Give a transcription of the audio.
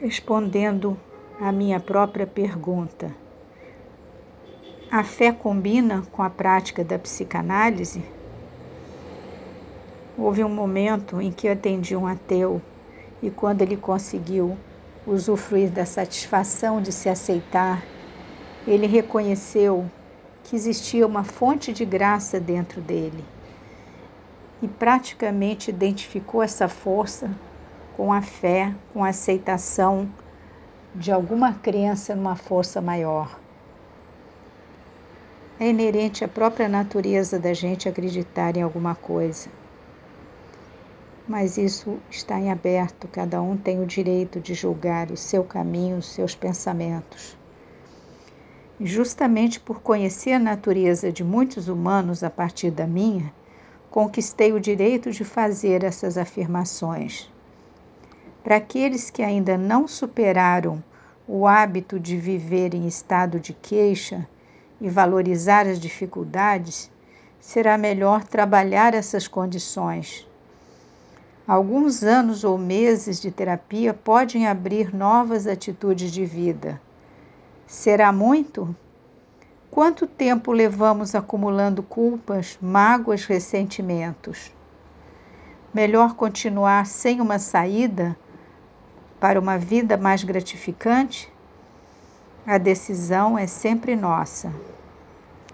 respondendo à minha própria pergunta. A fé combina com a prática da psicanálise? Houve um momento em que atendi um ateu e, quando ele conseguiu usufruir da satisfação de se aceitar, ele reconheceu que existia uma fonte de graça dentro dele e praticamente identificou essa força com a fé, com a aceitação de alguma crença numa força maior. É inerente à própria natureza da gente acreditar em alguma coisa. Mas isso está em aberto, cada um tem o direito de julgar o seu caminho, os seus pensamentos. Justamente por conhecer a natureza de muitos humanos a partir da minha, conquistei o direito de fazer essas afirmações. Para aqueles que ainda não superaram o hábito de viver em estado de queixa e valorizar as dificuldades, será melhor trabalhar essas condições. Alguns anos ou meses de terapia podem abrir novas atitudes de vida. Será muito? Quanto tempo levamos acumulando culpas, mágoas, ressentimentos? Melhor continuar sem uma saída para uma vida mais gratificante? A decisão é sempre nossa.